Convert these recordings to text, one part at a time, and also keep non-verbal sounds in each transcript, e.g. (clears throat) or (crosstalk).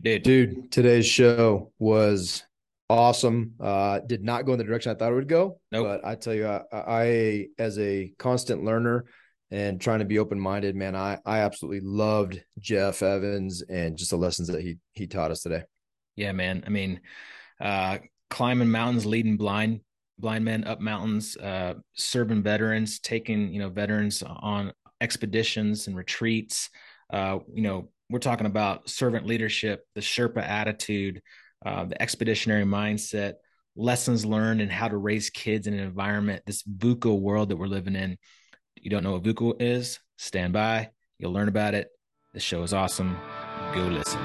Dude, dude, today's show was awesome. Uh, did not go in the direction I thought it would go. Nope. But I tell you, I, I as a constant learner and trying to be open minded, man, I I absolutely loved Jeff Evans and just the lessons that he he taught us today. Yeah, man. I mean, uh, climbing mountains, leading blind blind men up mountains, uh, serving veterans, taking you know veterans on expeditions and retreats. Uh, you know, we're talking about servant leadership, the Sherpa attitude, uh, the expeditionary mindset, lessons learned, and how to raise kids in an environment, this VUCA world that we're living in. You don't know what VUCA is? Stand by. You'll learn about it. The show is awesome. Go listen.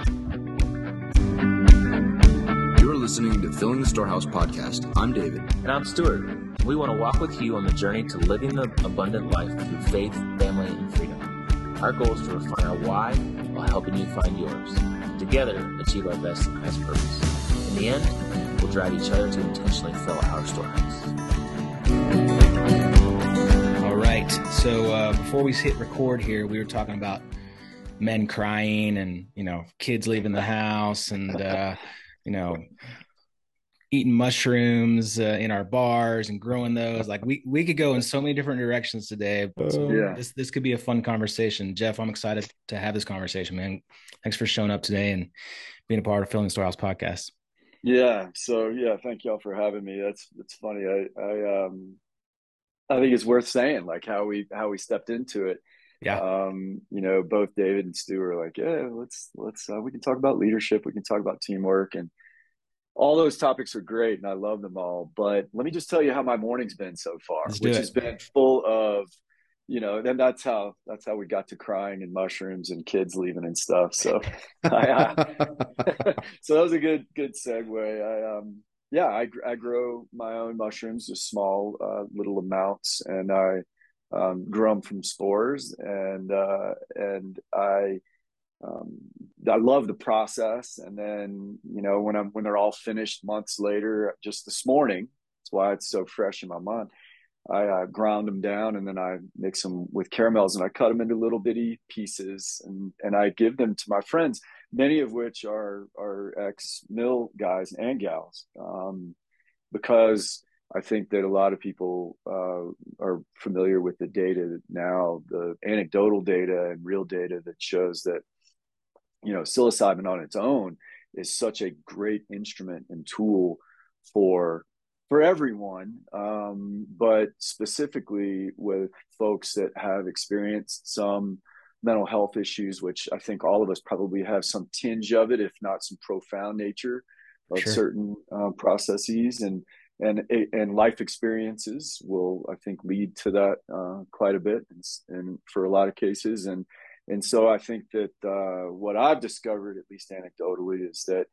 You're listening to Filling the Storehouse podcast. I'm David. And I'm Stuart. We want to walk with you on the journey to living the abundant life through faith, family, and freedom. Our goal is to refine our why while helping you find yours. Together, achieve our best and highest purpose. In the end, we'll drive each other to intentionally fill our storehouse. All right. So uh, before we hit record here, we were talking about men crying and you know kids leaving the house and uh, you know, eating mushrooms uh, in our bars and growing those. Like we we could go in so many different directions today. So yeah. This this could be a fun conversation. Jeff, I'm excited to have this conversation, man. Thanks for showing up today and being a part of Filling the Storehouse podcast. Yeah. So yeah, thank y'all for having me. That's it's funny. I I um I think it's worth saying like how we how we stepped into it. Yeah. Um, you know, both David and Stu are like, yeah, let's let's uh, we can talk about leadership, we can talk about teamwork, and all those topics are great, and I love them all. But let me just tell you how my morning's been so far, let's which has been full of, you know, then that's how that's how we got to crying and mushrooms and kids leaving and stuff. So, (laughs) I, uh, (laughs) so that was a good good segue. I um yeah, I I grow my own mushrooms, just small uh, little amounts, and I um, grow them from spores, and uh, and I um, I love the process. And then you know when I'm when they're all finished months later, just this morning, that's why it's so fresh in my mind. I uh, ground them down and then I mix them with caramels and I cut them into little bitty pieces and and I give them to my friends, many of which are are ex mill guys and gals, um, because I think that a lot of people uh, are familiar with the data now, the anecdotal data and real data that shows that, you know, psilocybin on its own is such a great instrument and tool for for everyone, um, but specifically with folks that have experienced some mental health issues, which I think all of us probably have some tinge of it, if not some profound nature of sure. certain uh, processes and and and life experiences will I think lead to that uh, quite a bit, and, and, for a lot of cases, and and so I think that uh, what I've discovered, at least anecdotally, is that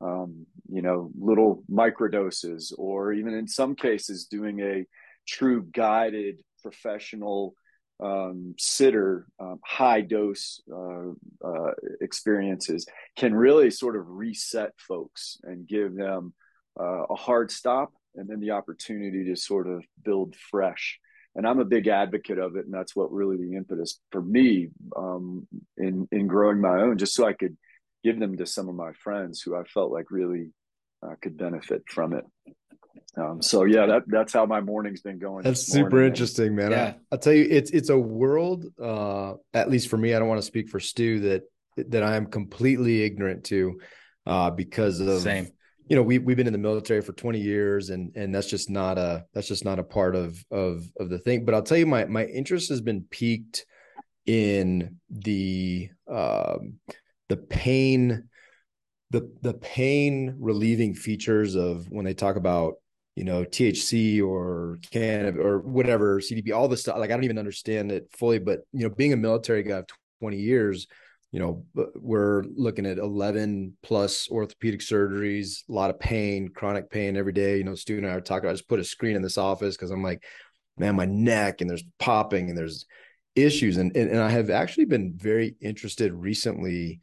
um, you know little microdoses, or even in some cases, doing a true guided professional um, sitter um, high dose uh, uh, experiences can really sort of reset folks and give them uh, a hard stop and then the opportunity to sort of build fresh. And I'm a big advocate of it, and that's what really the impetus for me um, in in growing my own, just so I could give them to some of my friends who I felt like really uh, could benefit from it. Um, so yeah, that that's how my morning's been going. That's super morning. interesting, man. Yeah. I, will tell you, it's it's a world. Uh, at least for me, I don't want to speak for Stu that that I am completely ignorant to, uh, because of same you know we we've been in the military for 20 years and and that's just not a that's just not a part of of of the thing. But I'll tell you my my interest has been piqued in the um the pain the the pain relieving features of when they talk about you know THC or cannabis or whatever CBD all this stuff. Like I don't even understand it fully but you know being a military guy of 20 years you know, we're looking at 11 plus orthopedic surgeries, a lot of pain, chronic pain every day. You know, Stu and I are talking. I just put a screen in this office because I'm like, man, my neck and there's popping and there's issues. And, and and I have actually been very interested recently,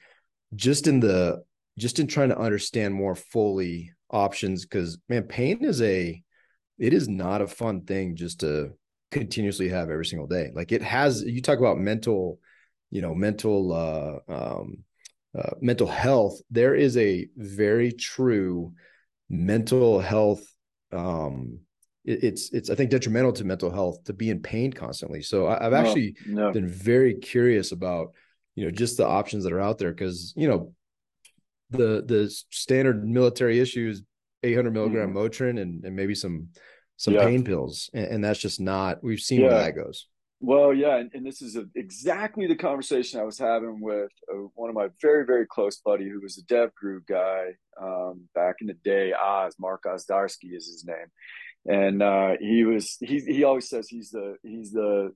just in the just in trying to understand more fully options because man, pain is a it is not a fun thing just to continuously have every single day. Like it has. You talk about mental you know mental uh um uh, mental health, there is a very true mental health. Um, it, it's it's I think detrimental to mental health to be in pain constantly. So I, have actually no, no. been very curious about you know just the options that are out there because you know the the standard military issues 800 milligram mm. Motrin and, and maybe some some yeah. pain pills and, and, that's just not we've seen yeah. where that goes well yeah and, and this is a, exactly the conversation i was having with uh, one of my very very close buddy who was a dev group guy um, back in the day oz mark ozdarsky is his name. And uh, he was he, he always says he's the he's the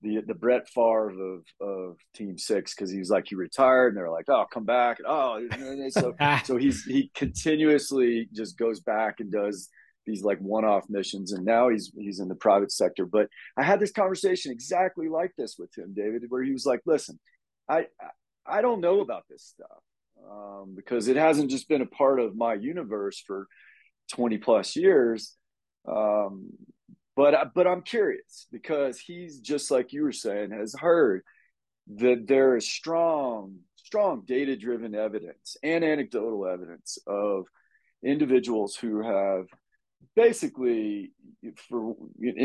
the the Brett Favre of of Team Six because he was like he retired and they're like oh come back. And oh so (laughs) so he's he continuously just goes back and does these like one-off missions and now he's he's in the private sector. But i had this conversation exactly like this with him david where he was like listen i i don't know about this stuff um, because it hasn't just been a part of my universe for 20 plus years um, but but i'm curious because he's just like you were saying has heard that there is strong strong data driven evidence and anecdotal evidence of individuals who have basically for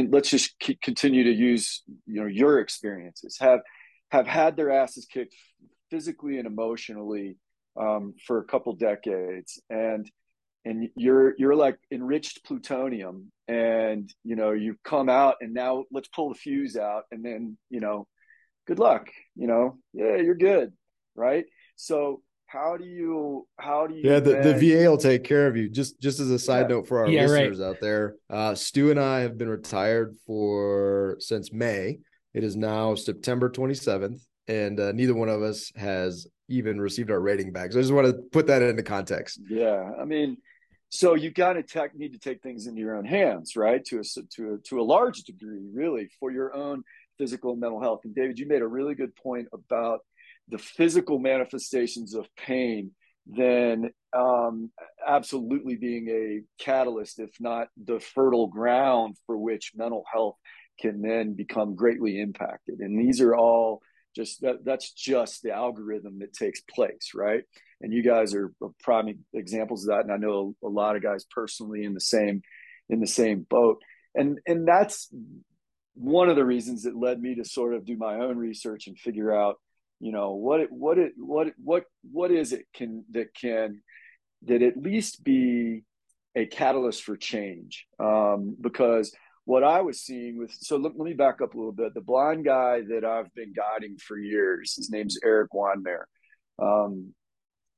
let's just continue to use you know your experiences. Have have had their asses kicked physically and emotionally um, for a couple decades. And and you're you're like enriched plutonium and you know you've come out and now let's pull the fuse out and then you know good luck you know? Yeah you're good right? So how do you how do you yeah the, the va will take care of you. Just just as a side yeah. note for our yeah, listeners right. out there uh stu and i have been retired for since may. It is now september 27th and uh, neither one of us has even received our rating back. So i just want to put that into context. Yeah i mean so you got to tech, need to take things into your own hands right? To a to a, to a large degree really for your own physical and mental health. And david you made a really good point about the physical manifestations of pain then um, absolutely being a catalyst, if not the fertile ground for which mental health can then become greatly impacted. And these are all just that, that's just the algorithm that takes place, right? And you guys are prime examples of that. And I know a lot of guys personally in the same in the same boat. And and that's one of the reasons that led me to sort of do my own research and figure out you know what it, what it, what what what is it can that can that at least be a catalyst for change um, because what I was seeing with so let, let, me back up a little bit. The blind guy that I've been guiding for years, his name's Erik Weihenmayer. Um,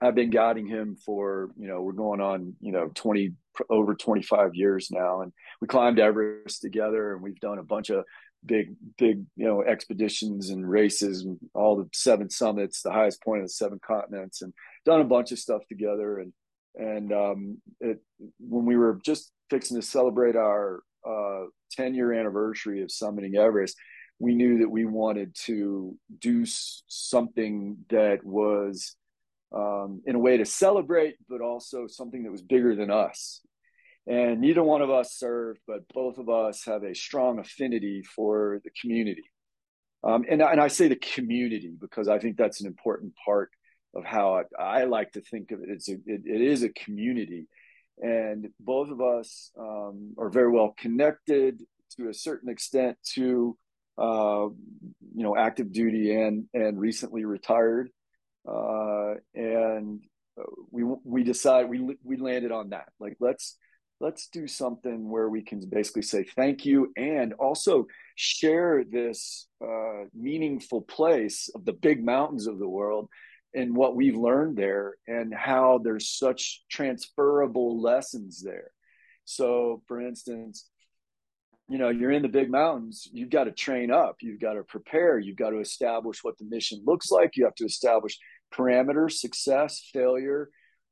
I've been guiding him for you know we're going on you know twenty over twenty five years now, and we climbed Everest together, and we've done a bunch of big big you know expeditions and races and all the seven summits the highest point of the seven continents and done a bunch of stuff together. And and um, it, when we were just fixing to celebrate our uh, 10 year anniversary of summiting everest we knew that we wanted to do something that was um, in a way to celebrate but also something that was bigger than us and neither one of us served, but both of us have a strong affinity for the community. Um, and, and I say the community because I think that's an important part of how I, I like to think of it. It's a, it, it is a community, and both of us um, are very well connected to a certain extent to uh, you know active duty and and recently retired, uh, and we we decide we we landed on that. Like let's let's do something where we can basically say thank you and also share this uh, meaningful place of the big mountains of the world and what we've learned there and how there's such transferable lessons there. So for instance you know you're in the big mountains you've got to train up you've got to prepare you've got to establish what the mission looks like you have to establish parameters success failure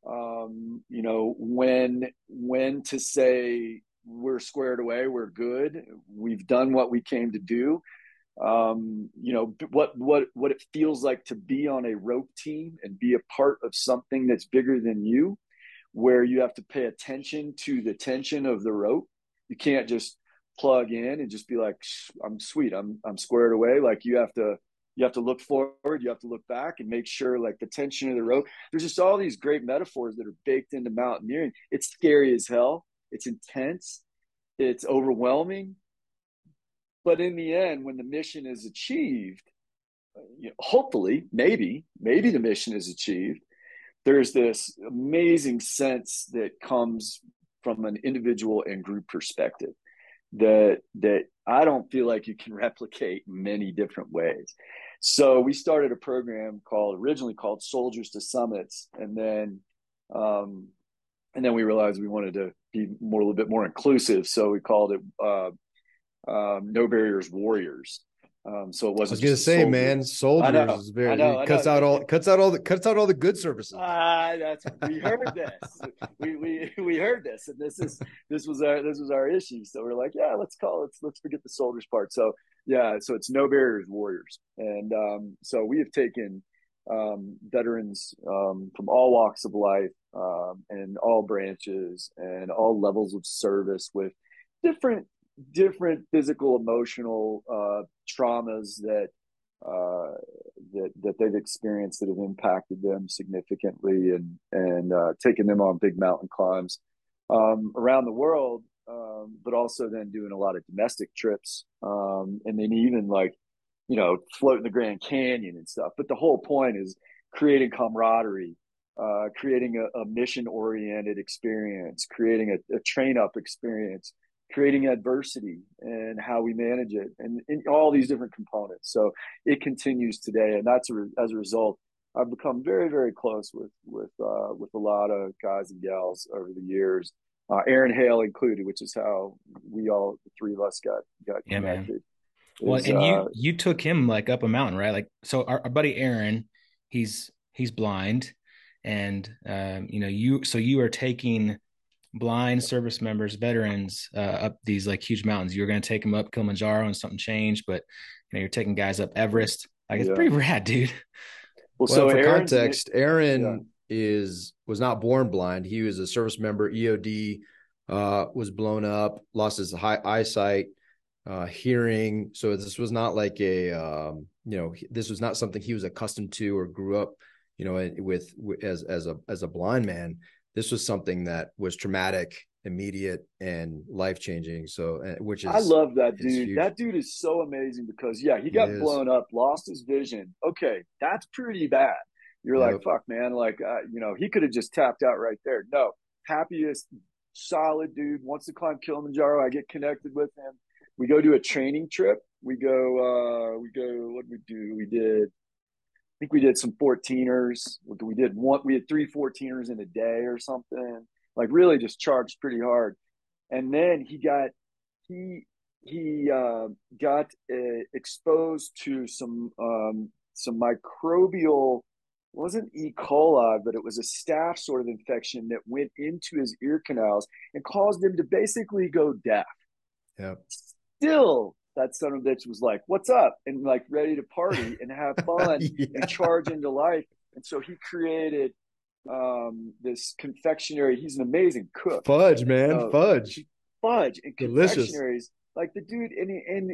um, you know when when to say we're squared away we're good. We've done what we came to do. Um, you know what what what it feels like to be on a rope team and be a part of something that's bigger than you where you have to pay attention to the tension of the rope. You can't just plug in and just be like i'm sweet. I'm i'm squared away. Like you have to you have to look forward you have to look back and make sure like the tension of the rope there's just all these great metaphors that are baked into mountaineering. It's scary as hell. It's intense. It's overwhelming. But in the end when the mission is achieved you know, hopefully maybe maybe the mission is achieved there's this amazing sense that comes from an individual and group perspective that that I don't feel like you can (laughs) replicate many different ways. So we started a program called originally called Soldiers to Summits, and then um, and then we realized we wanted to be more a little bit more inclusive, so we called it uh, um, No Barriers Warriors. Um, so it wasn't. I was gonna say, man, soldiers is very I know, I cuts know. out all cuts out all the cuts out all the good services. Ah, uh, that's we heard this. we we we heard this, and this is this was our this was our issue. So we're like, yeah, let's call it. Let's, let's forget the soldiers part. So yeah, so it's no barriers warriors, and um, so we have taken um, veterans um, from all walks of life um, and all branches and all levels of service with different different physical, emotional uh, traumas that uh, that that they've experienced that have impacted them significantly, and and uh, taking them on big mountain climbs um, around the world, um, but also then doing a lot of domestic trips, um, and then even like you know floating the Grand Canyon and stuff. But the whole point is creating camaraderie. Uh, creating a, a mission oriented experience, creating a, a train up experience, creating adversity and how we manage it and, and, all these different components so it continues today and that's a, as a result i've become very very close with with uh, with a lot of guys and gals over the years uh, aaron hale included which is how we all the three of us got got yeah, connected well and uh, you you took him like up a mountain right like so our, our buddy aaron he's he's blind and um, you know you so you are taking blind service members, veterans uh, up these like huge mountains. You were going to take them up Kilimanjaro and something changed, but you know you're taking guys up Everest. Like it's yeah. pretty (laughs) rad, dude. Well, well so for Aaron, context, Aaron yeah. is was not born blind. He was a service member. EOD uh, was blown up, lost his high eyesight, uh, hearing. So this was not like a um, you know this was not something he was accustomed to or grew up you know with, with as as a as a blind man this was something that was traumatic immediate and life changing so uh, which is i love that dude huge. that dude is so amazing because yeah he got he blown up lost his vision okay that's pretty bad you're yep. like fuck man. Like uh, you know he could have just tapped out right there. No. Happiest solid dude. Wants to climb kilimanjaro. I get connected with him. We go do a training trip. We go uh we go what we do? We did I think we did some 14ers. We did one, we had three 14ers in a day or something, like really just charged pretty hard. And then he got, he, he uh, got uh, exposed to some, um, some microbial, wasn't E. coli, but it was a staph sort of infection that went into his ear canals and caused him to basically go deaf. Yeah. Still that son of a bitch was like, "What's up?" and like ready to party and have (laughs) fun yeah. and charge into life. And so he created um, this confectionery. He's an amazing cook. Fudge, man, uh, fudge, fudge, and Delicious. Like the dude, and and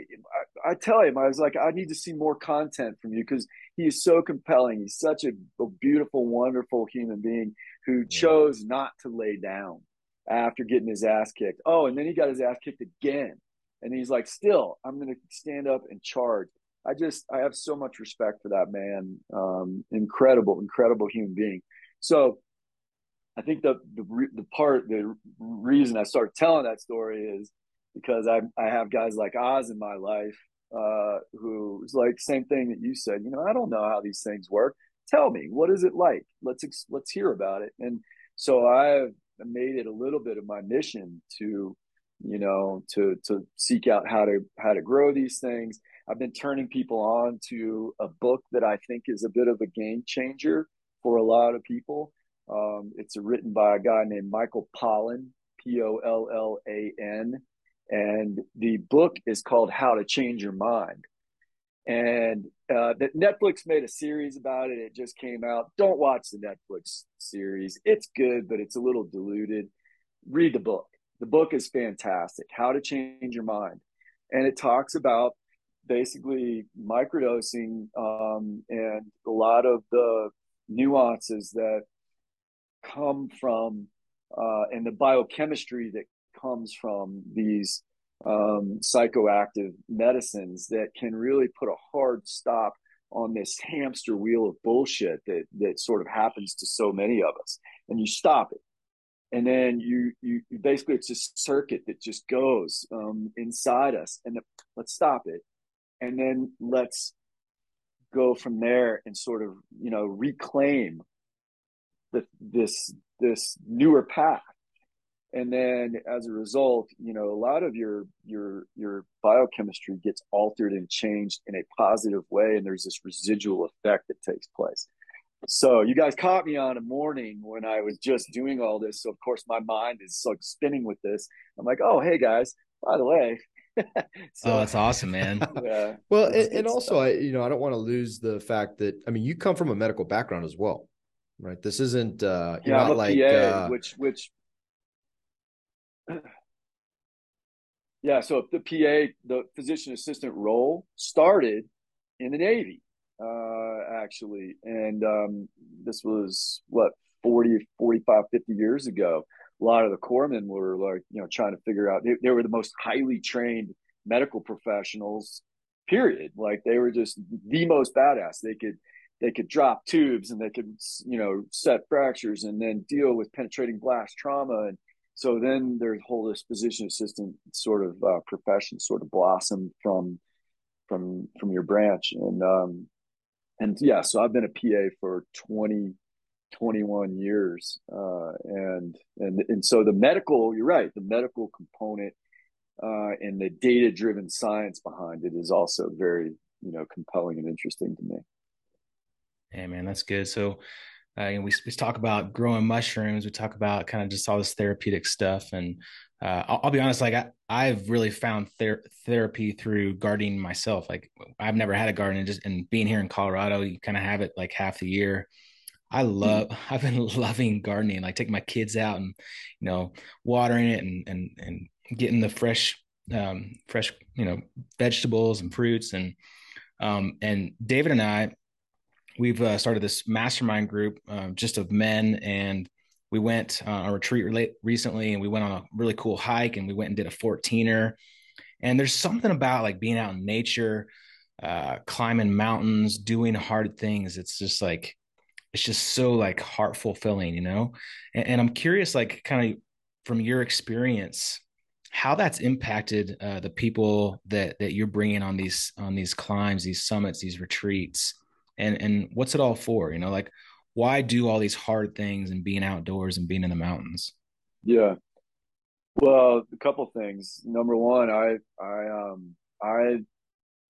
I, I, tell him, I was like, I need to see more content from you because he is so compelling. He's such a, a beautiful, wonderful human being who yeah. chose not to lay down after getting his ass kicked. Oh, and then he got his ass kicked again and he's like, still, I'm going to stand up and charge. I just, I have so much respect for that man. Um, incredible, incredible human being. So I think the, the, the part, the reason I start telling that story is because I, I have guys like Oz in my life, uh, who's like same thing that you said, you know, I don't know how these things work. Tell me, what is it like? Let's, let's hear about it. And so I've made it a little bit of my mission to, you know, to to seek out how to how to grow these things. I've been turning people on to a book that I think is a bit of a game changer for a lot of people. Um, it's written by a guy named Michael Pollan, P O L L A N, and the book is called How to Change Your Mind. And uh, that Netflix made a series about it. It just came out. Don't watch the Netflix series. It's good, but it's a little diluted. Read the book the book is fantastic how to change your mind and it talks about basically microdosing um, and a lot of the nuances that come from uh, and the biochemistry that comes from these um, psychoactive medicines that can really put a hard stop on this hamster wheel of bullshit that that sort of happens to so many of us. And you stop it. And then you you, you basically it's a circuit that just goes um, inside us. And the, let's stop it. And then let's go from there and sort of you know reclaim the, this this newer path and then as a result you know a lot of your your your biochemistry gets altered and changed in a positive way and there's this residual effect that takes place. So you guys caught me on a morning when i was just doing all this. So of course my mind is like spinning with this. I'm like oh hey guys by the way. (laughs) So, oh that's awesome man. (laughs) Yeah. Well and, and also i you know i don't want to lose the fact that i mean you come from a medical background as well right? This isn't uh yeah, not like PA, uh, which which (clears throat) yeah, so the PA, the physician assistant role, started in the Navy, uh, actually, and um, this was what 40, 45, 50 years ago. A lot of the corpsmen were like, you know, trying to figure out. They, they were the most highly trained medical professionals. Period. Like they were just the most badass. They could they could drop tubes and they could you know set fractures and then deal with penetrating blast trauma and so then their whole this physician assistant sort of uh, profession sort of blossomed from from from your branch and um and yeah so i've been a pa for 20 21 years uh and and and so the medical you're right the medical component uh and the data driven science behind it is also very you know compelling and interesting to me Hey man, that's good. So uh, we, we talk about growing mushrooms. We talk about kind of just all this therapeutic stuff. And uh, I'll, I'll, be honest, like I, I've really found ther- therapy through gardening myself. Like I've never had a garden and just, and being here in Colorado, you kind of have it like half the year. I mm-hmm. love, (laughs) I've been loving gardening, like taking my kids out and, you know, watering it and, and, and getting the fresh, um, fresh, you know, vegetables and fruits. And, um, and David and I, we've uh, started this mastermind group um, just of men and we went uh, on a retreat recently and we went on a really cool hike and we went and did a 14er and there's something about like being out in nature uh, climbing mountains doing hard things. It's just like it's just so like heart fulfilling you know? And, and i'm curious like kind of from your experience how that's impacted uh, the people that that you're bringing on these on these climbs these summits these retreats and and what's it all for? You know like why do all these hard things and being outdoors and being in the mountains? Yeah. Well a couple things. Number one i i um i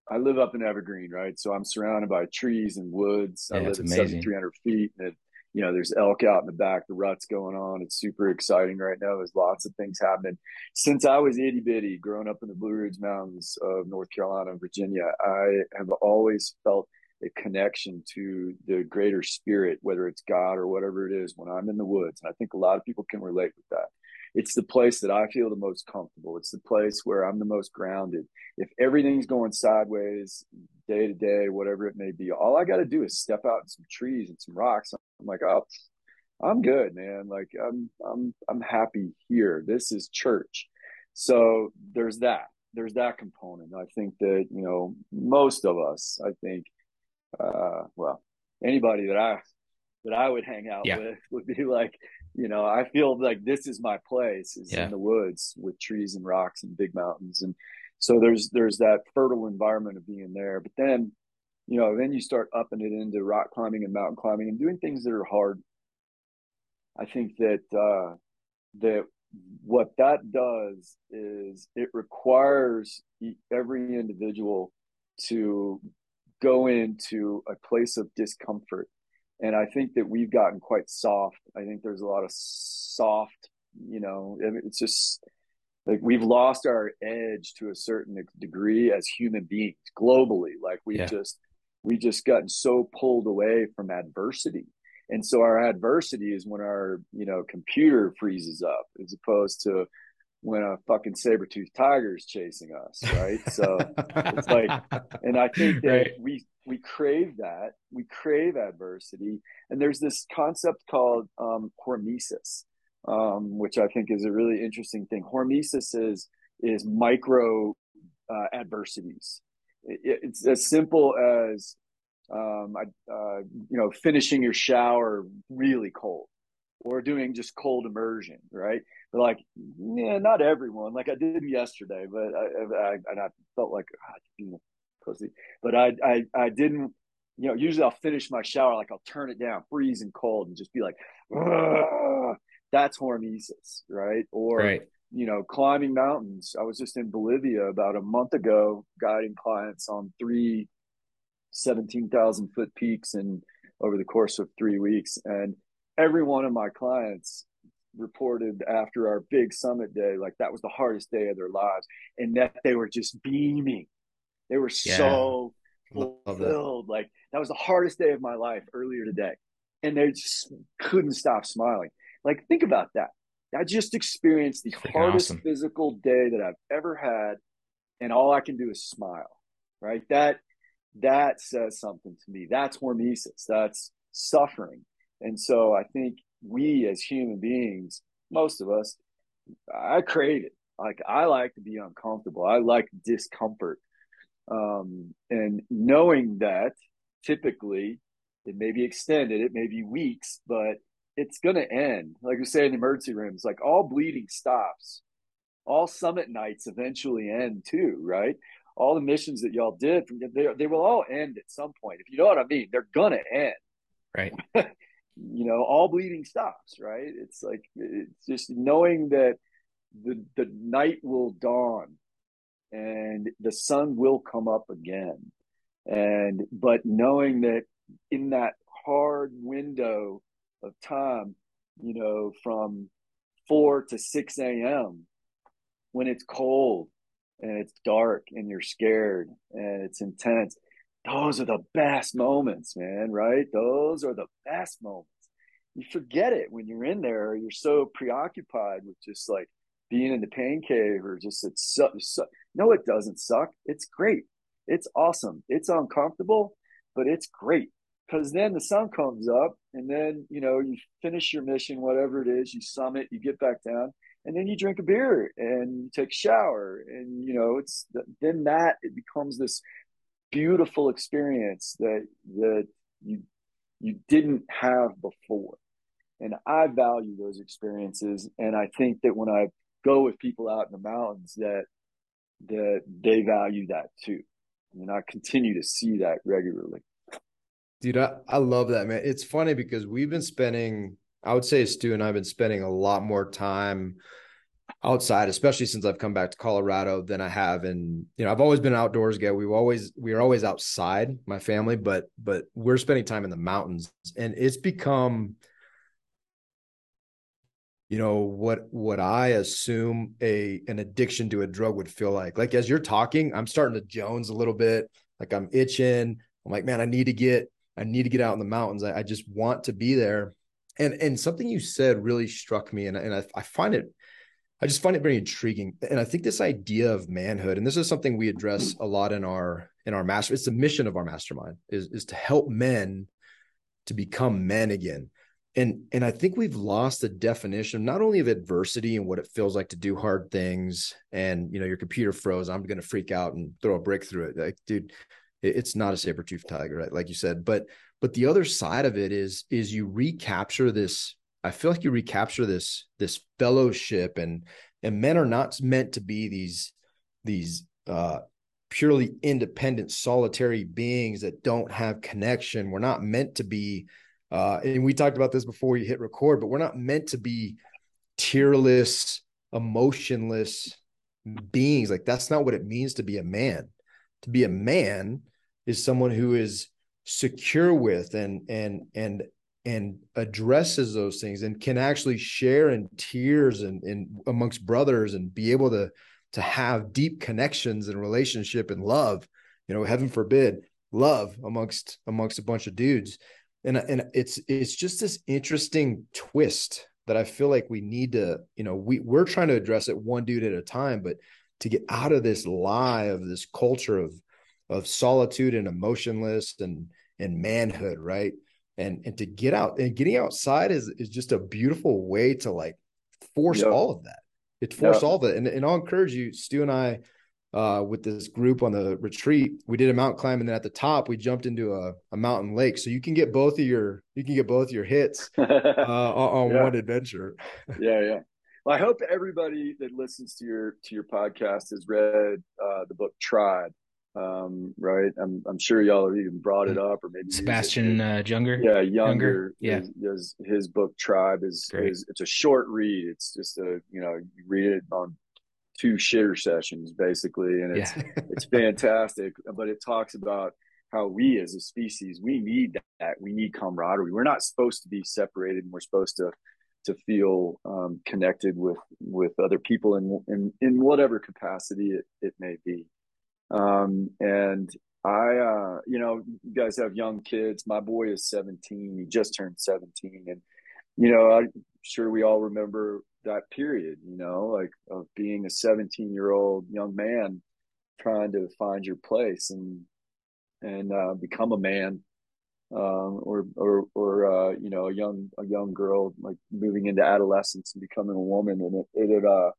i live up in evergreen right? So i'm surrounded by trees and woods. Yeah, i live at 7300 feet and it, you know there's elk out in the back the rut's going on. It's super exciting right now. There's lots of things happening. Since i was itty bitty growing up in the blue ridge mountains of north carolina and virginia i have always felt a connection to the greater spirit, whether it's God or whatever it is, when I'm in the woods. And I think a lot of people can relate with that. It's the place that I feel the most comfortable. It's the place where I'm the most grounded. If everything's going sideways day to day, whatever it may be, all I got to do is step out in some trees and some rocks. I'm like, oh, I'm good, man. Like I'm, I'm, I'm happy here. This is church. So there's that. There's that component. I think that, you know, most of us, I think, uh, well, anybody that I that I would hang out yeah. with (laughs) would be like, you know, I feel like this is my place is yeah. in the woods with trees and rocks and big mountains. And so there's there's that fertile environment of being there. But then, you know, then you start upping it into rock climbing and mountain climbing and doing things that are hard. I think that uh that what that does is it requires every individual to go into a place of discomfort. And I think that we've gotten quite soft. I think there's a lot of soft, you know, it's just like we've lost our edge to a certain degree as human beings globally. Like we've yeah. just, we just gotten so pulled away from adversity. And so our adversity is when our, you know, computer freezes up as opposed to when a fucking saber-toothed tiger is chasing us, right? So (laughs) it's like, and I think that right. we we crave that, we crave adversity, and there's this concept called um, hormesis, um, which I think is a really interesting thing. Hormesis is is micro uh, adversities. It, it's as simple as um, uh, you know finishing your shower really cold or doing just cold immersion, right? Like, yeah, not everyone. Like I did yesterday, but I, I and I felt like ah, pussy. But I, I, I didn't. You know, usually I'll finish my shower like I'll turn it down, freezing cold, and just be like, that's hormesis, right? Or right. you know, climbing mountains. I was just in Bolivia about a month ago, guiding clients on three 17,000 foot peaks and over the course of three weeks, and every one of my clients reported after our big summit day like that was the hardest day of their lives. And that they were just beaming. They were yeah. so fulfilled like that was the hardest day of my life earlier today. And they just couldn't stop smiling. Like think about that. I just experienced the hardest awesome. physical day that i've ever had. And all i can do is smile right? That that says something to me. That's hormesis. That's suffering. And so I think we as human beings, most of us, I crave it. Like I like to be uncomfortable. I like discomfort. Um, and knowing that typically it may be extended, it may be weeks, but it's going to end. Like we say in the emergency rooms, like all bleeding stops. All summit nights eventually end too, right? All the missions that y'all did, they, they will all end at some point. If you know what I mean, they're going to end. Right. (laughs) you know all bleeding stops right? It's like it's just knowing that the the night will dawn and the sun will come up again. And but knowing that in that hard window of time you know from 4 to 6 a.m when it's cold and it's dark and you're scared and it's intense those are the best moments, man, right? Those are the best moments. You forget it when you're in there. You're so preoccupied with just like being in the pain cave or just it's so, so, no, it doesn't suck. It's great. It's awesome. It's uncomfortable, but it's great because then the sun comes up and then you know you finish your mission whatever it is you summit you get back down and then you drink a beer and you take a shower and you know it's then that it becomes this beautiful experience that that you you didn't have before. And i value those experiences. And i think that when i go with people out in the mountains that that they value that too. And i continue to see that regularly. Dude I, I love that man. It's funny because we've been spending i would say stu and i've been spending a lot more time outside, especially since I've come back to Colorado than I have. And, you know, I've always been outdoors guy. We've always, we are always outside my family, but, but we're spending time in the mountains and it's become, you know, what, what I assume a, an addiction to a drug would feel like, like, as you're talking, I'm starting to Jones a little bit, like I'm itching. I'm like, man, I need to get, I need to get out in the mountains. I, I just want to be there. And, and something you said really struck me. And, and I, I find it I just find it very intriguing. And I think this idea of manhood, and this is something we address a lot in our in our master, it's the mission of our mastermind is, is to help men to become men again. And and I think we've lost the definition not only of adversity and what it feels like to do hard things. And you know, your computer froze, I'm gonna freak out and throw a brick through it. Like, dude, it's not a saber tooth tiger, right? Like you said. But but the other side of it is is you recapture this I feel like you recapture this this fellowship and and men are not meant to be these these uh purely independent solitary beings that don't have connection. We're not meant to be uh and we talked about this before you hit record but we're not meant to be tearless emotionless beings. Like that's not what it means to be a man. To be a man is someone who is secure with and and and and addresses those things and can actually share in tears and, and amongst brothers and be able to to have deep connections and relationship and love you know heaven forbid love amongst amongst a bunch of dudes and and it's it's just this interesting twist that I feel like we need to, you know, we we're trying to address it one dude at a time, but to get out of this lie of this culture of of solitude and emotionless and and manhood, right? And and to get out and getting outside is is just a beautiful way to like force yep. all of that. It force yep. all of it. And, and I'll encourage you, Stu and I, uh, with this group on the retreat, we did a mountain climb, and then at the top we jumped into a, a mountain lake. So you can get both of your you can get both your hits (laughs) uh, on, yeah. one adventure. (laughs) yeah, yeah. Well, I hope everybody that listens to your to your podcast has read uh, the book Tribe. Um, right? I'm I'm sure y'all have even brought it up, or maybe Sebastian uh, Junger. Yeah, Junger. Yeah, his, his, his book Tribe is, is it's a short read. It's just a you know you read it on two shitter sessions basically, and it's yeah. (laughs) it's fantastic. But it talks about how we as a species we need that. We need camaraderie. We're not supposed to be separated, and we're supposed to to feel um, connected with with other people in in in whatever capacity it, it may be. Um, and I, uh, you know, you guys have young kids. My boy is 17. He just turned 17, and you know, I'm sure we all remember that period, you know, like of being a 17 year old young man trying to find your place and and uh, become a man, um, or or or uh, you know, a young a young girl like moving into adolescence and becoming a woman, and it it uh,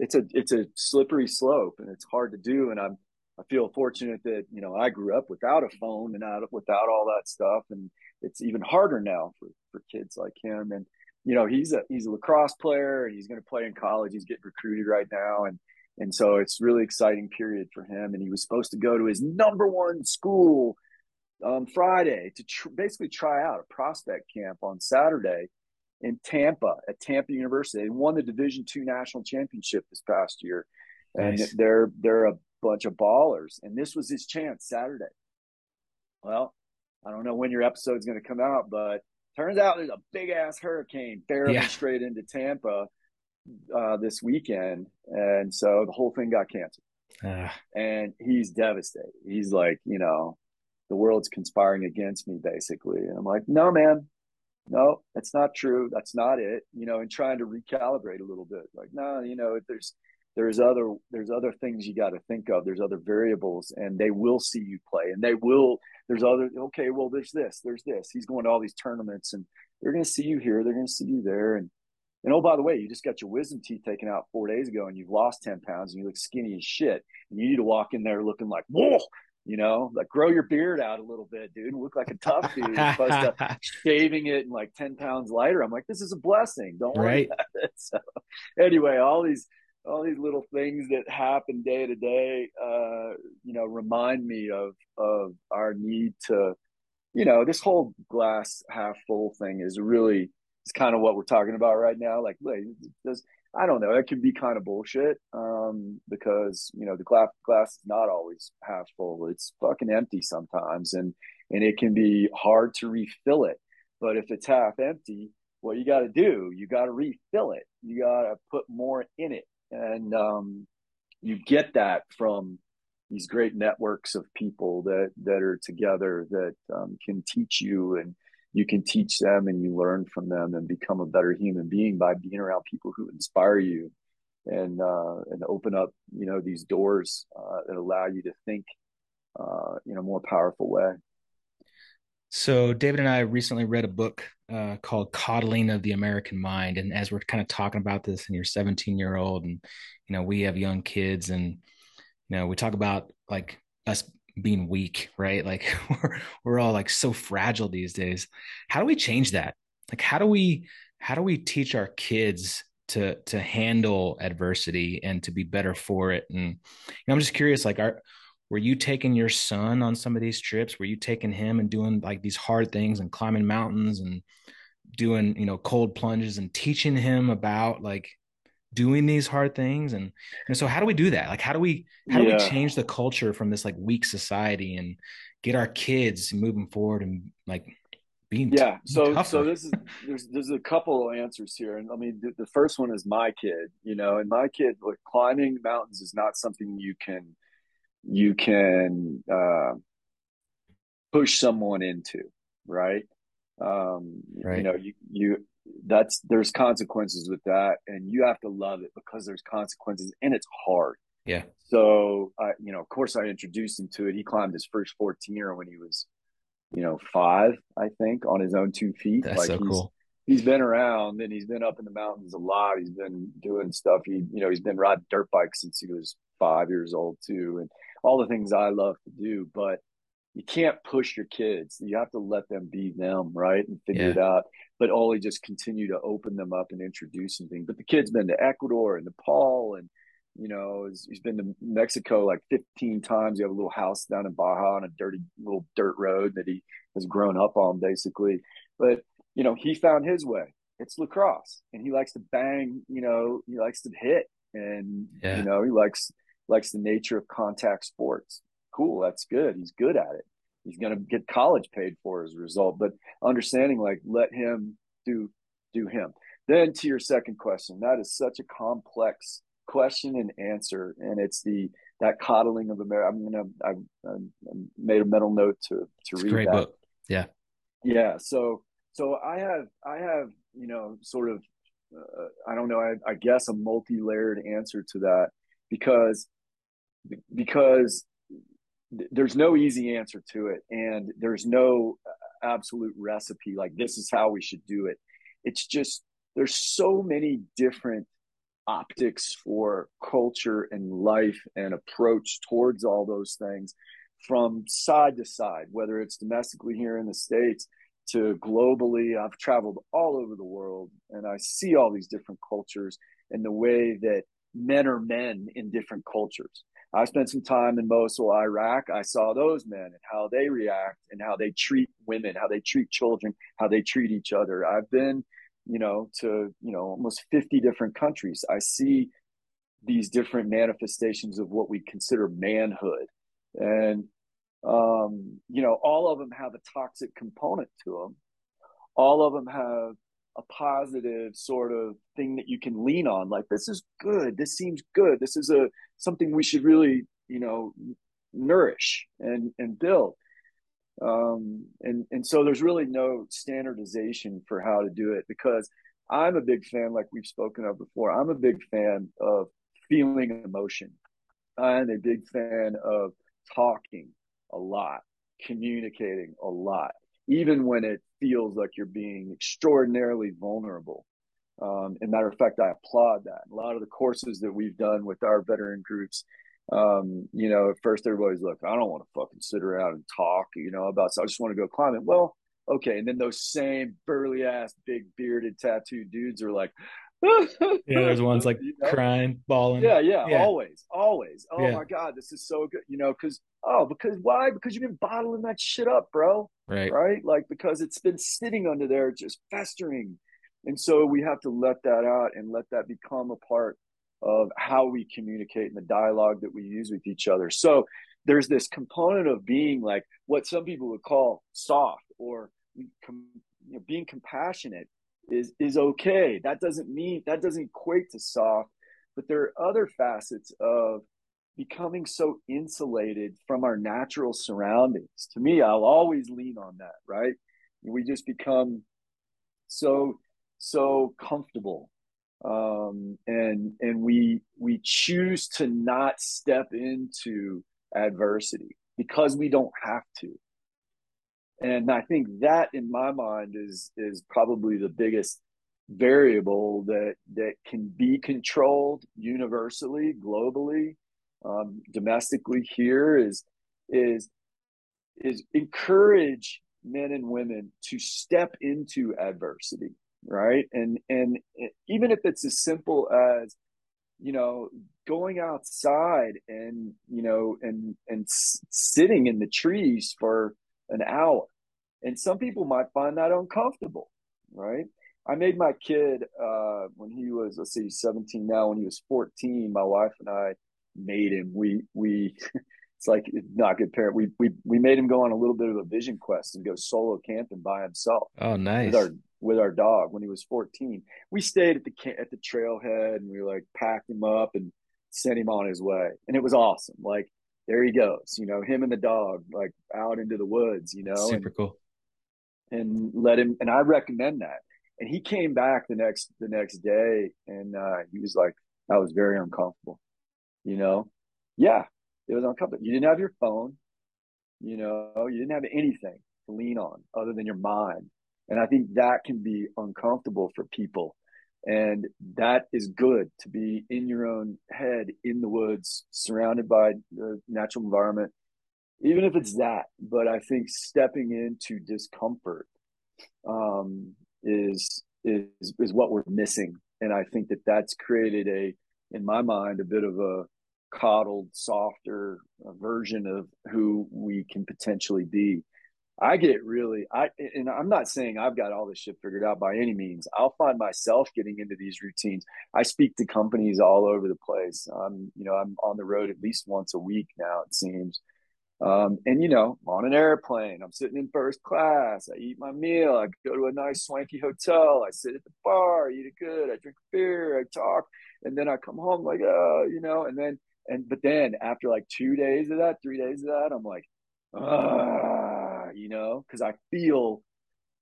it's a it's a slippery slope, and it's hard to do. And I'm I feel fortunate that you know I grew up without a phone and out without all that stuff, and it's even harder now for for kids like him. And you know he's a he's a lacrosse player and he's going to play in college. He's getting recruited right now, and and so it's really exciting period for him. And he was supposed to go to his number one school um, Friday to tr- basically try out a prospect camp on Saturday in Tampa at Tampa University. They won the Division two national championship this past year, and they're they're a bunch of ballers. And this was his chance Saturday. Well, I don't know when your episode's going to come out, but turns out there's a big ass hurricane barreling yeah. straight into Tampa uh, this weekend, and so the whole thing got canceled. Uh. And he's devastated. He's like, you know, the world's conspiring against me, basically. And I'm like, no, man, no, that's not true. That's not it. You know, and trying to recalibrate a little bit. Like, no, you know, there's there's other there's other things you got to think of there's other variables and they will see you play and they will there's other okay well there's this there's this he's going to all these tournaments and they're going to see you here they're going to see you there and and oh by the way you just got your wisdom teeth taken out four days ago and you've lost 10 pounds and you look skinny as shit and you need to walk in there looking like whoa you know, like grow your beard out a little bit, dude, and look like a tough dude, as opposed to (laughs) shaving it and like 10 pounds lighter. I'm like, this is a blessing. Don't worry right. about it. (laughs) So anyway, all these all these little things that happen day to day, uh, you know, remind me of of our need to, you know, this whole glass half full thing is really is kind of what we're talking about right now. Like, does I don't know, it can be kind of bullshit um, because you know the glass glass is not always half full; it's fucking empty sometimes, and and it can be hard to refill it. But if it's half empty, what you got to do, you got to refill it. You got to put more in it and um, you get that from these great networks of people that that are together that um, can teach you and you can teach them and you learn from them and become a better human being by being around people who inspire you and uh, and open up you know these doors uh, that allow you to think uh, in a more powerful way. So David and I recently read a book uh, called "Coddling of the American Mind," and as we're kind of talking about this, and you're 17 year old, and you know we have young kids, and you know we talk about like us being weak, right? Like (laughs) we're we're all like so fragile these days. How do we change that? Like how do we how do we teach our kids to to handle adversity and to be better for it? And you know, I'm just curious, like our were you taking your son on some of these trips? Were you taking him and doing like these hard things and climbing mountains and doing you know cold plunges and teaching him about like doing these hard things? And, and so how do we do that? Like how do we how yeah. do we change the culture from this like weak society and get our kids moving forward and like being yeah. t- so tougher? so this is there's there's a couple of answers here. And i mean the, the first one is my kid you know and my kid like climbing mountains is not something you can you can uh, push someone into, right? Um, right? You know, you you that's there's consequences with that and you have to love it because there's consequences and it's hard. Yeah. So i you know of course i introduced him to it. He climbed his first 14er when he was you know five i think on his own two feet. That's like so he's, cool. he's been around and he's been up in the mountains a lot. He's been doing stuff. He you know he's been riding dirt bikes since he was five years old too and all the things i love to do but you can't push your kids. You have to let them be them, right? And figure Yeah. it out. But only just continue to open them up and introduce them things. But the kid's been to Ecuador and Nepal and you know, he's, he's been to Mexico like 15 times. You have a little house down in Baja on a dirty little dirt road that he has grown up on basically. But, you know, he found his way. It's lacrosse and he likes to bang, you know, he likes to hit and, Yeah. you know, he likes, likes the nature of contact sports. Cool that's good. He's good at it. He's going to get college paid for as a result but understanding like let him do do him. Then to your second question that is such a complex question and answer and it's the that coddling of america i'm gonna i, I made a mental note to to it's read great that. book. Yeah. Yeah so so i have i have you know sort of uh, i don't know I, I guess a multi-layered answer to that because because there's no easy answer to it and there's no uh, absolute recipe like this is how we should do it. It's just there's so many different optics for culture and life and approach towards all those things from side to side whether it's domestically here in the states to globally. I've traveled all over the world and i see all these different cultures and the way that men are men in different cultures I spent some time in Mosul, Iraq. I saw those men and how they react and how they treat women, how they treat children, how they treat each other. I've been, you know, to, you know, almost 50 different countries. I see these different manifestations of what we consider manhood. And, um, you know, all of them have a toxic component to them. All of them have a positive sort of thing that you can lean on. Like this is good. This seems good. This is a something we should really you know nourish and and build. Um and and so there's really no standardization for how to do it because i'm a big fan like we've spoken of before i'm a big fan of feeling emotion. I'm a big fan of talking a lot communicating a lot even when it feels like you're being extraordinarily vulnerable. Um, and matter of fact, I applaud that. A lot of the courses that we've done with our veteran groups, um, you know, at first everybody's like, I don't want to fucking sit around and talk, you know, about, so I just want to go climbing. Well, okay. And then those same burly ass, big bearded tattooed dudes are like, yeah, there's (laughs) ones like you know? crying, bawling. Yeah, yeah, Yeah. always, always. Oh Yeah. my God, this is so good. You know, because, oh, because why? Because you've been bottling that shit up, bro Right. right? Like because it's been sitting under there just festering. And so we have to let that out and let that become a part of how we communicate and the dialogue that we use with each other. So there's this component of being like what some people would call soft or com- you know, being compassionate is is okay. That doesn't mean that doesn't equate to soft, but there are other facets of becoming so insulated from our natural surroundings. To me, I'll always lean on that, right? We just become so so comfortable. Um, and and we we choose to not step into adversity because we don't have to. And I think that in my mind is is probably the biggest variable that that can be controlled universally, globally, um, domestically here is is is encourage men and women to step into adversity right? And and even if it's as simple as you know going outside and you know and and sitting in the trees for an hour and some people might find that uncomfortable right? I made my kid uh when he was let's see 17 now when he was 14 my wife and i made him we we (laughs) it's like not good parent we we we made him go on a little bit of a vision quest and go solo camping by himself. Oh, nice. with our with our dog when he was 14 we stayed at the at the trailhead and we like packed him up and sent him on his way. And it was awesome. Like there he goes you know him and the dog like out into the woods you know and, Super cool. And let him and i recommend that And he came back the next the next day, and uh, he was like, "I was very uncomfortable." You know, yeah, it was uncomfortable. You didn't have your phone. You know, you didn't have anything to lean on other than your mind. And I think that can be uncomfortable for people. And that is good to be in your own head in the woods, surrounded by the natural environment, even if it's that. But I think stepping into discomfort um, is is is what we're missing, and I think that that's created a, in my mind, a bit of a coddled, softer version of who we can potentially be. I get really I and I'm not saying I've got all this shit figured out by any means. I'll find myself getting into these routines. I speak to companies all over the place. I'm you know I'm on the road at least once a week now it seems. Um, and you know, I'm on an airplane, I'm sitting in first class, I eat my meal, I go to a nice swanky hotel, I sit at the bar, I eat it good, I drink beer, I talk, and then I come home like, uh, you know, and then and but then after like two days of that, three days of that, I'm like, ah, you know, because I feel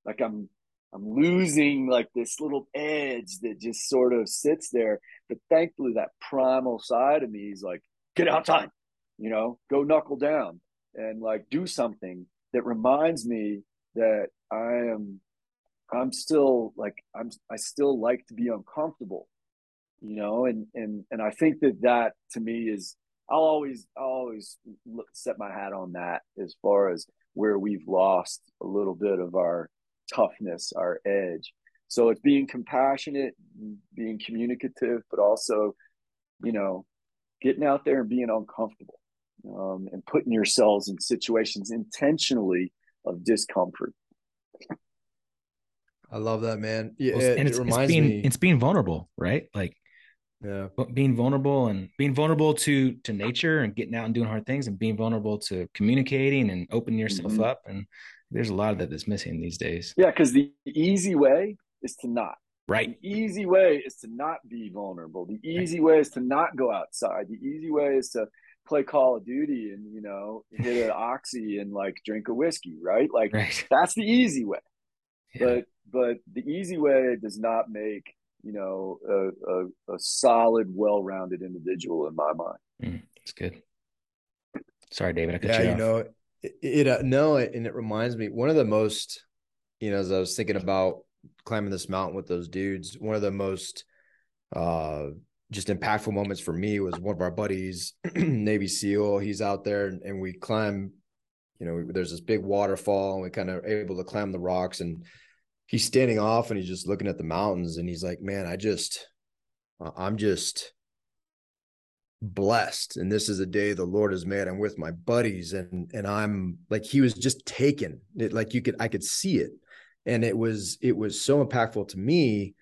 like I'm I'm losing like this little edge that just sort of sits there. But thankfully, that primal side of me is like, get outside, you know, go knuckle down and like do something that reminds me that I am I'm still like I'm I still like to be uncomfortable you know and and and i think that that to me is i'll always i'll always look, set my hat on that as far as where we've lost a little bit of our toughness our edge. So it's being compassionate being communicative but also you know getting out there and being uncomfortable um, and putting yourselves in situations intentionally of discomfort I love that, man. Yeah, well, and it's, it it's being me... it's being vulnerable, right? Like yeah being vulnerable and being vulnerable to to nature and getting out and doing hard things and being vulnerable to communicating and opening yourself mm-hmm. up and there's a lot of that that's missing these days yeah because the easy way is to not right the easy way is to not be vulnerable the easy right. way is to not go outside the easy way is to play call of duty and you know hit an (laughs) oxy and like drink a whiskey right like right. that's the easy way yeah. but but the easy way does not make you know, a, a, a solid, well-rounded individual in my mind. Mm, that's good. Sorry, David. I cut yeah, you, you know, it, it uh, no, and it reminds me one of the most, you know, as I was thinking about climbing this mountain with those dudes, one of the most uh just impactful moments for me was one of our buddies, (clears throat) Navy SEAL. He's out there and, and we climb, you know, there's this big waterfall and we kind of able to climb the rocks and he's standing off and he's just looking at the mountains and he's like, man, I just, I'm just blessed. And this is a day the Lord has made. I'm with my buddies and, and I'm like, he was just taken it. Like you could, I could see it. And it was, it was so impactful to me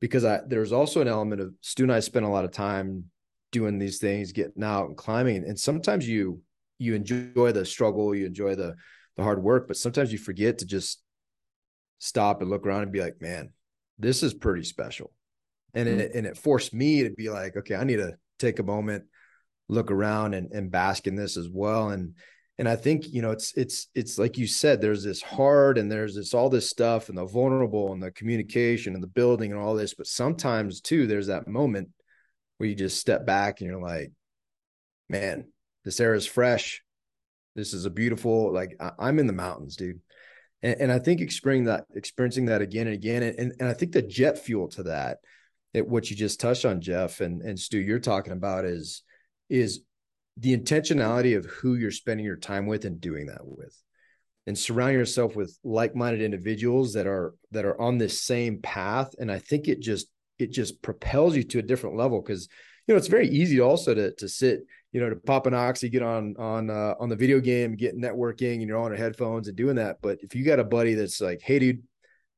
because I, there's also an element of Stu and I spent a lot of time doing these things, getting out and climbing. And sometimes you, you enjoy the struggle, you enjoy the, the hard work, but sometimes you forget to just stop and look around and be like, man, this is pretty special. And mm-hmm. it and it forced me to be like, okay, I need to take a moment, look around and, and bask in this as well. And and I think, you know, it's it's it's like you said, there's this hard and there's this all this stuff and the vulnerable and the communication and the building and all this. But sometimes too, there's that moment where you just step back and you're like, man, this air is fresh. This is a beautiful, like I, am in the mountains, dude. And, and I think experiencing that, experiencing that again and again, and, and I think the jet fuel to that, it, what you just touched on, Jeff and and Stu, you're talking about is is the intentionality of who you're spending your time with and doing that with. And surround yourself with like-minded individuals that are that are on this same path. And i think it just it just propels you to a different level because you know it's very easy also to to sit you know, to pop an oxy, get on on uh, on the video game, get networking, and you're on your headphones and doing that. But if you got a buddy that's like, "Hey, dude,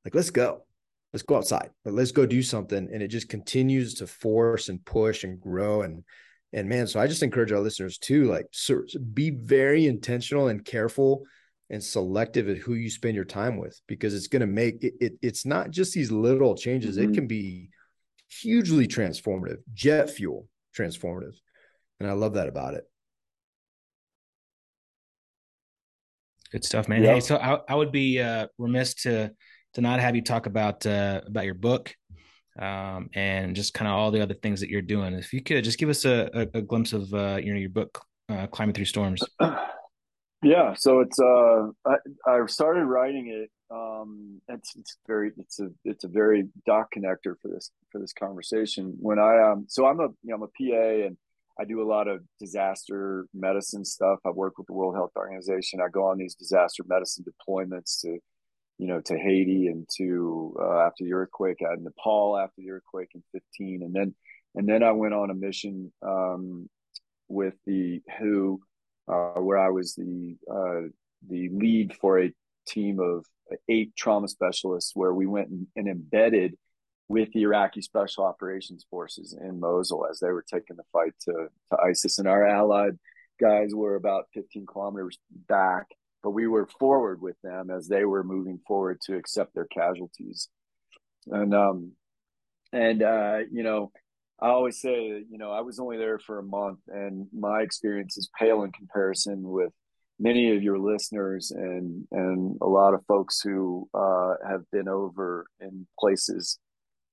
like let's go, let's go outside, but let's go do something," and it just continues to force and push and grow and and man, so I just encourage our listeners to like so be very intentional and careful and selective at who you spend your time with because it's going to make it, it, It's not just these little changes; mm-hmm. it can be hugely transformative, jet fuel transformative. And I love that about it. Good stuff, man. Hey, so I, I would be uh, remiss to to not have you talk about uh, about your book um, and just kind of all the other things that you're doing. If you could just give us a, a, a glimpse of uh, you know your book, uh, "Climbing Through Storms." (clears throat) Yeah, so it's uh, I, I started writing it. Um, it's it's very it's a it's a very dot connector for this for this conversation. When I um, so I'm a you know, I'm a PA and I do a lot of disaster medicine stuff. I work with the World Health Organization. I go on these disaster medicine deployments to you know, to Haiti and to uh, after the earthquake, had Nepal after the earthquake in 15, and then and then I went on a mission um, with the WHO, uh, where I was the uh, the lead for a team of eight trauma specialists, where we went and, and embedded with the Iraqi Special Operations Forces in Mosul as they were taking the fight to to ISIS, and our allied guys were about 15 kilometers back but we were forward with them as they were moving forward to accept their casualties. And um, and uh, you know, I always say, you know, I was only there for a month, and my experience is pale in comparison with many of your listeners and and a lot of folks who uh, have been over in places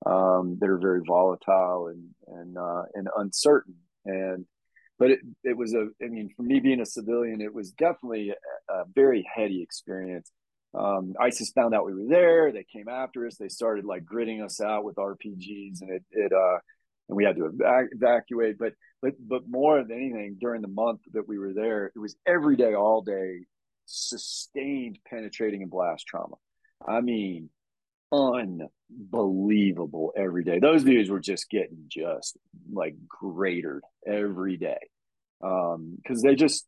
um, that are very volatile and and uh, and uncertain. And but it, it was a i mean for me being a civilian it was definitely a, a very heady experience um, isis found out we were there they came after us they started like gritting us out with rpgs and it, it uh and we had to evac- evacuate but but but more than anything during the month that we were there it was every day all day sustained penetrating and blast trauma i mean unbelievable every day. Those dudes were just getting just like greater every day. Um, cause they just,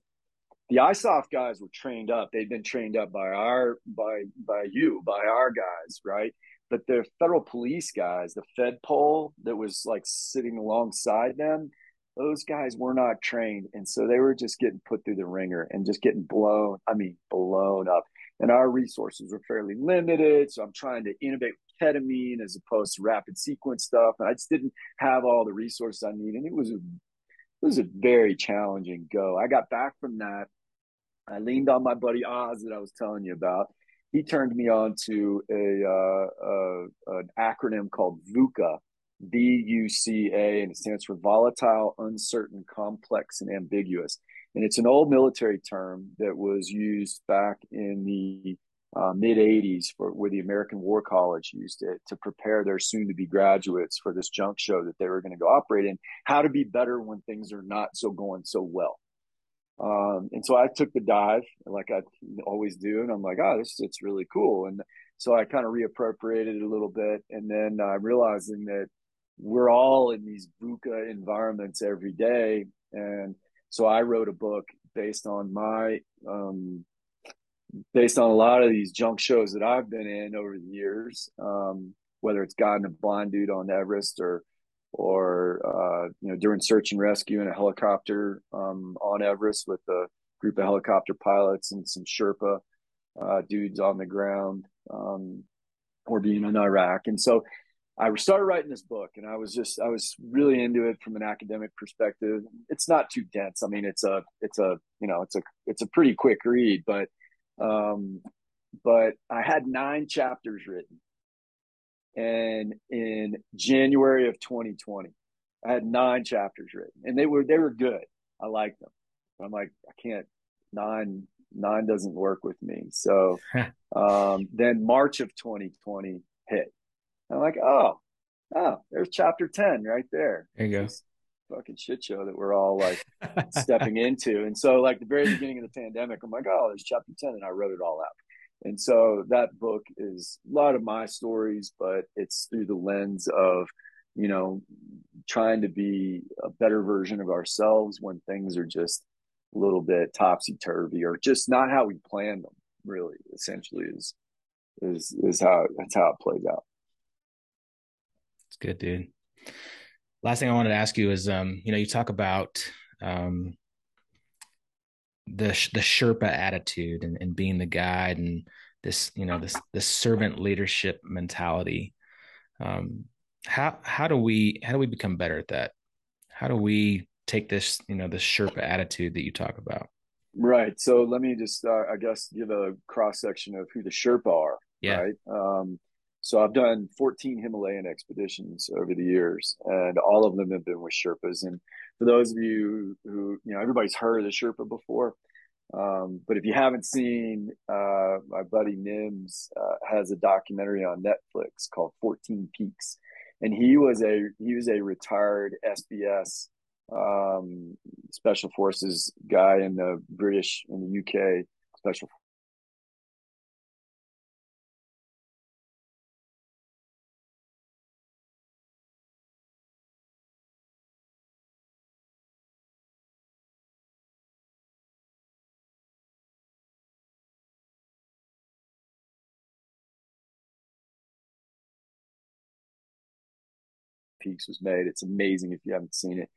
the ISOF guys were trained up. They'd been trained up by our, by, by you, by our guys. Right. But the federal police guys, the Fed pole that was like sitting alongside them, those guys were not trained. And so they were just getting put through the ringer and just getting blown. I mean, blown up and our resources were fairly limited. So I'm trying to innovate ketamine as opposed to rapid sequence stuff. And I just didn't have all the resources I need. And it was was a very challenging go. I got back from that. I leaned on my buddy Oz that I was telling you about. He turned me on to a, uh, uh, an acronym called VUCA, V U C A, and it stands for volatile, uncertain, complex, and ambiguous. And it's an old military term that was used back in the uh, mid 80s for where the American War College used it to prepare their soon to be graduates for this junk show that they were going to go operate in, how to be better when things are not so going so well. Um, and so I took the dive like I always do. And I'm like, oh, this it's really cool. And so I kind of reappropriated it a little bit. And then I'm uh, realizing that we're all in these VUCA environments every day. And so I wrote a book based on my um, based on a lot of these junk shows that I've been in over the years, um, whether it's guiding a blind dude on Everest or or uh, you know doing search and rescue in a helicopter um, on Everest with a group of helicopter pilots and some Sherpa uh, dudes on the ground, um, or being in Iraq, and so I started writing this book and I was just I was really into it from an academic perspective. It's not too dense. I mean, it's a it's a you know it's a it's a pretty quick read, but um, but I had nine chapters written, and in January of 2020, I had nine chapters written, and they were they were good. I liked them. I'm like I can't nine nine doesn't work with me. So (laughs) um, then March of 2020 hit I'm like, oh, oh, there's chapter 10 right there. There you go. Fucking shit show that we're all like (laughs) stepping into. And so, like, the very beginning of the pandemic, I'm like, oh, there's chapter 10. And I wrote it all out. And so that book is a lot of my stories, but it's through the lens of, you know, trying to be a better version of ourselves when things are just a little bit topsy turvy or just not how we planned them, really, essentially is is is how that's how it plays out. It's good, dude. Last thing I wanted to ask you is, um, you know, you talk about um, the the Sherpa attitude and, and being the guide and this, you know, this this servant leadership mentality. Um, how how do we how do we become better at that? How do we take this, you know, this Sherpa attitude that you talk about? Right. So let me just, uh, I guess, give a cross section of who the Sherpa are. Yeah. Right. Um, so I've done 14 Himalayan expeditions over the years, and all of them have been with Sherpas. And for those of you who, you know, everybody's heard of the Sherpa before, um, but if you haven't seen, uh, my buddy Nims uh, has a documentary on Netflix called 14 Peaks, and he was a he was a retired SBS um, special forces guy in the British in the UK special Peaks was made. It's amazing if you haven't seen it.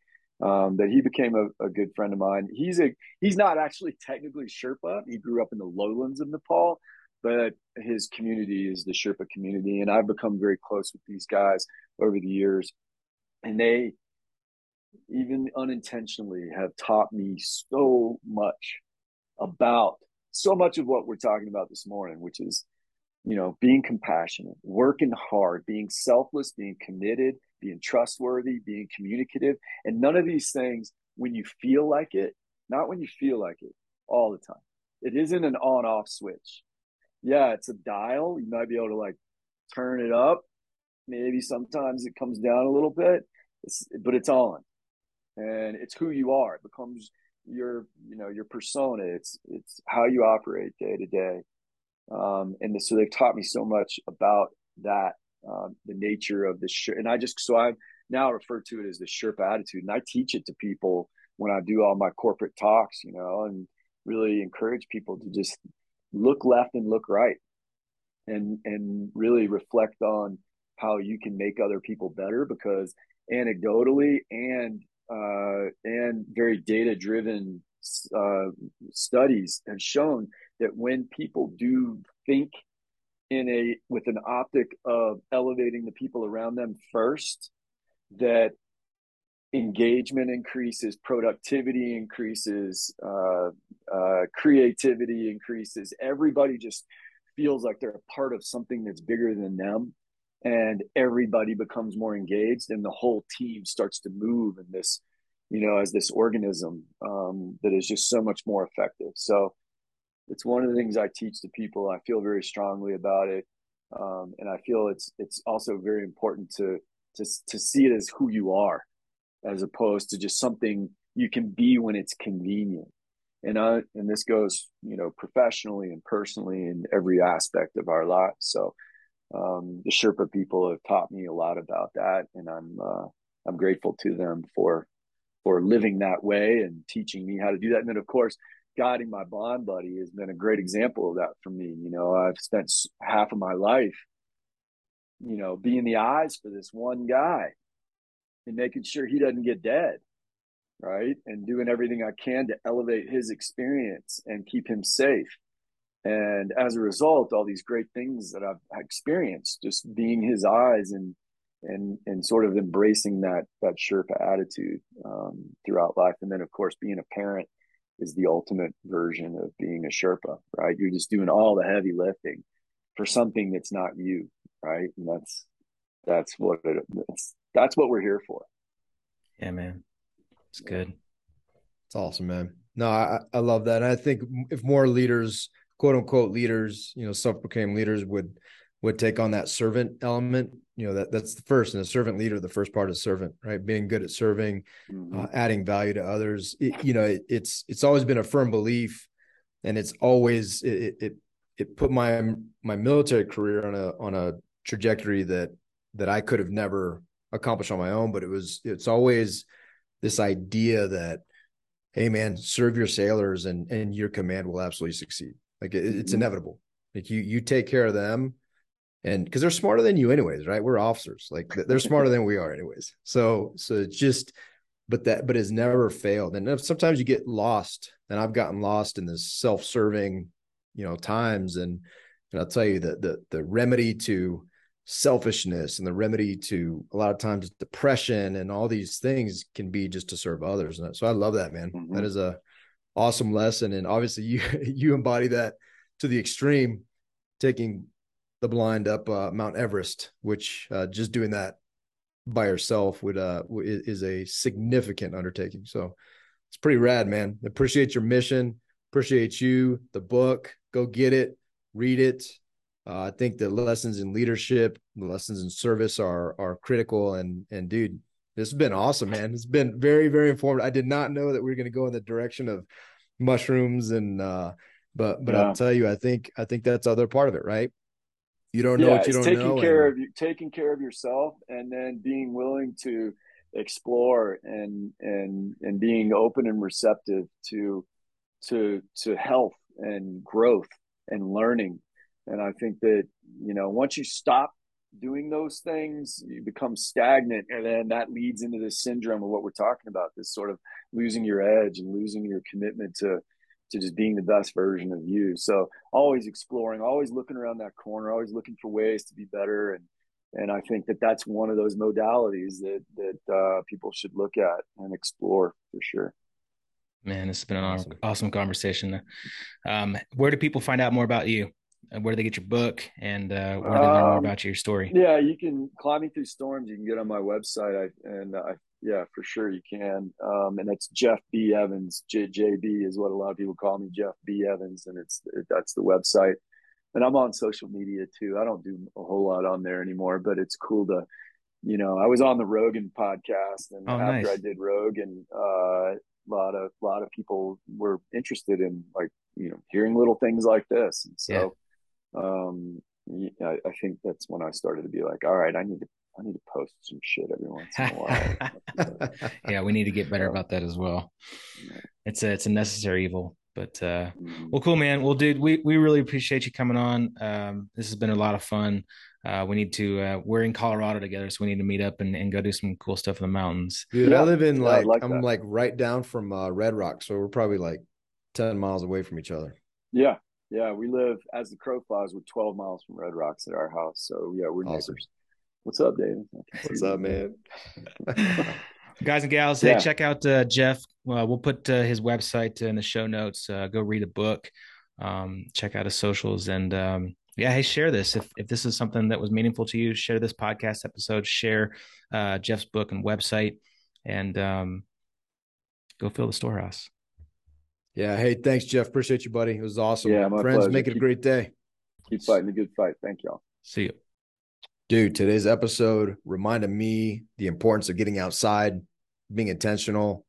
Um, that he became a, a, good friend of mine. He's a he's not actually technically Sherpa. He grew up in the lowlands of Nepal, but his community is the Sherpa community, and I've become very close with these guys over the years, and they even unintentionally have taught me so much about so much of what we're talking about this morning, which is you know being compassionate, working hard, being selfless, being committed being trustworthy, being communicative. And none of these things when you feel like it, not when you feel like it all the time. It isn't an on off switch. Yeah, it's a dial. You might be able to like turn it up. Maybe sometimes it comes down a little bit, it's, but it's on. And it's who you are. It becomes your, you know, your persona. It's, it's how you operate day to day. Um, and so they've taught me so much about that um, the nature of the. And I just, so I now refer to it as the Sherpa attitude. And I teach it to people when I do all my corporate talks, you know, and really encourage people to just look left and look right and, and really reflect on how you can make other people better because anecdotally and, uh, and very data driven, uh, studies have shown that when people do think in a with an optic of elevating the people around them first that engagement increases productivity increases uh, uh, creativity increases. Everybody just feels like they're a part of something that's bigger than them and everybody becomes more engaged and the whole team starts to move in this you know as this organism um, that is just so much more effective. So it's one of the things I teach to people. I feel very strongly about it, um, and I feel it's it's also very important to to to see it as who you are, as opposed to just something you can be when it's convenient. And I and this goes you know professionally and personally in every aspect of our lives. So um, the Sherpa people have taught me a lot about that, and I'm uh, I'm grateful to them for for living that way and teaching me how to do that. And then of course guiding my bond buddy has been a great example of that for me. You know, I've spent half of my life, you know, being the eyes for this one guy and making sure he doesn't get dead, right? And doing everything I can to elevate his experience and keep him safe. And as a result, all these great things that I've experienced, just being his eyes and and and sort of embracing that that Sherpa attitude um, throughout life, and then of course being a parent is the ultimate version of being a Sherpa, right? You're just doing all the heavy lifting for something that's not you, right? And that's that's what it, that's that's what we're here for. Yeah, man, it's good. It's awesome, man. No, I I love that. And I think if more leaders, quote unquote leaders, you know, self-proclaimed leaders would would take on that servant element. You know that that's the first and a servant leader the first part is servant right? Being good at serving mm-hmm. uh, adding value to others. It, you know it, it's it's always been a firm belief and it's always it, it it put my my military career on a on a trajectory that that I could have never accomplished on my own but it was it's always this idea that hey man serve your sailors and and your command will absolutely succeed. Like it, it's mm-hmm. inevitable. Like you you take care of them and because they're smarter than you anyways right? We're officers. Like they're smarter than we are anyways. So so it's just but that but it's never failed. And sometimes you get lost and i've gotten lost in this self-serving you know times. And and i'll tell you that the the remedy to selfishness and the remedy to a lot of times depression and all these things can be just to serve others. And so i love that man. Mm-hmm. that is a awesome lesson. And obviously (laughs) you you embody that to the extreme taking the blind up uh, Mount Everest, which uh, just doing that by yourself would uh is a significant undertaking. So it's pretty rad, man. Appreciate your mission. Appreciate you. The book. Go get it. Read it. Uh, I think the lessons in leadership, the lessons in service are are critical. And and dude, this has been awesome, man. It's been very very informative. I did not know that we are going to go in the direction of mushrooms and uh, but but yeah. I'll tell you, I think I think that's other part of it, right? You don't know yeah, what you don't taking know. Care and... of you, taking care of yourself, and then being willing to explore and and and being open and receptive to to to health and growth and learning. And I think that you know once you stop doing those things, you become stagnant, and then that leads into this syndrome of what we're talking about. This sort of losing your edge and losing your commitment to to just being the best version of you. So always exploring, always looking around that corner, always looking for ways to be better. And, and I think that that's one of those modalities that, that uh, people should look at and explore for sure. Man, this has been an awesome, awesome conversation. Um, where do people find out more about you? Where do they get your book and uh, where do they learn more um, about your story? Yeah, you can climbing through storms. You can get on my website. I, and I yeah, for sure you can. Um, and that's Jeff B. Evans. J- JB is what a lot of people call me, Jeff B. Evans, and it's that's the website. And I'm on social media too. I don't do a whole lot on there anymore, but it's cool to, you know, I was on the Rogan podcast, and oh, after nice. I did Rogan, uh, a lot of a lot of people were interested in like you know hearing little things like this, and so. Yeah. Um, I, I think that's when I started to be like, all right, I need to I need to post some shit every once in a while. (laughs) yeah, we need to get better about that as well. It's a it's a necessary evil. But uh mm-hmm. well cool man. Well dude, we we really appreciate you coming on. Um this has been a lot of fun. Uh we need to uh we're in Colorado together, so we need to meet up and, and go do some cool stuff in the mountains. Dude, yeah. I live in like, like I'm that. like right down from uh Red Rock, so we're probably like 10 miles away from each other. Yeah. Yeah, we live as the crow flies. We're 12 miles from Red Rocks at our house. So yeah, we're awesome. neighbors. What's up, David? What's up, man? (laughs) Guys and gals, yeah. hey, check out uh, Jeff. Uh, we'll put uh, his website in the show notes. Uh, go read a book. Um, check out his socials, and um, yeah, hey, share this if if this is something that was meaningful to you. Share this podcast episode. Share uh, Jeff's book and website, and um, go fill the storehouse. Yeah. Hey, thanks, Jeff. Appreciate you, buddy. It was awesome. Yeah, my friends. Pleasure. Make it keep, a great day. Keep fighting a good fight. Thank y'all. See you. Dude, today's episode reminded me the importance of getting outside, being intentional,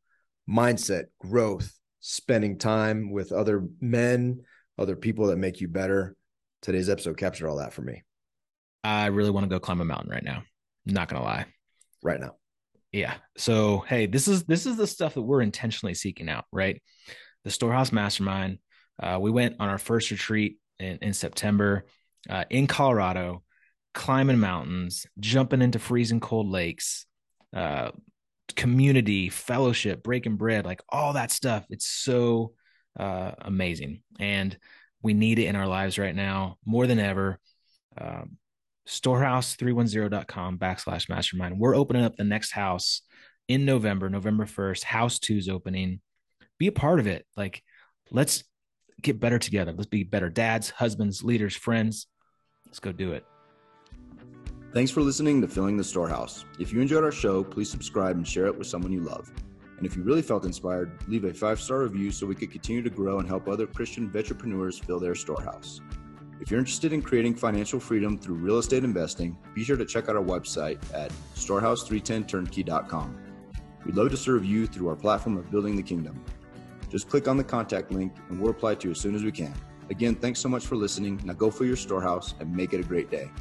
mindset, growth, spending time with other men, other people that make you better. Today's episode captured all that for me. I really want to go climb a mountain right now. Not gonna lie. Right now. Yeah. So hey, this is this is the stuff that we're intentionally seeking out, right? The Storehouse Mastermind. Uh, we went on our first retreat in, in September uh, in Colorado climbing mountains, jumping into freezing cold lakes, uh, community, fellowship, breaking bread, like all that stuff. It's so uh, amazing. And we need it in our lives right now more than ever. Um, storehouse310.com backslash mastermind. We're opening up the next house in November, November 1st. House two is opening. Be a part of it. Like, let's get better together. Let's be better dads, husbands, leaders, friends. Let's go do it. Thanks for listening to Filling the Storehouse. If you enjoyed our show, please subscribe and share it with someone you love. And if you really felt inspired, leave a five star review so we could continue to grow and help other Christian entrepreneurs fill their storehouse. If you're interested in creating financial freedom through real estate investing, be sure to check out our website at storehouse310turnkey.com. We'd love to serve you through our platform of building the kingdom. Just click on the contact link and we'll reply to you as soon as we can. Again, thanks so much for listening. Now go fill your storehouse and make it a great day.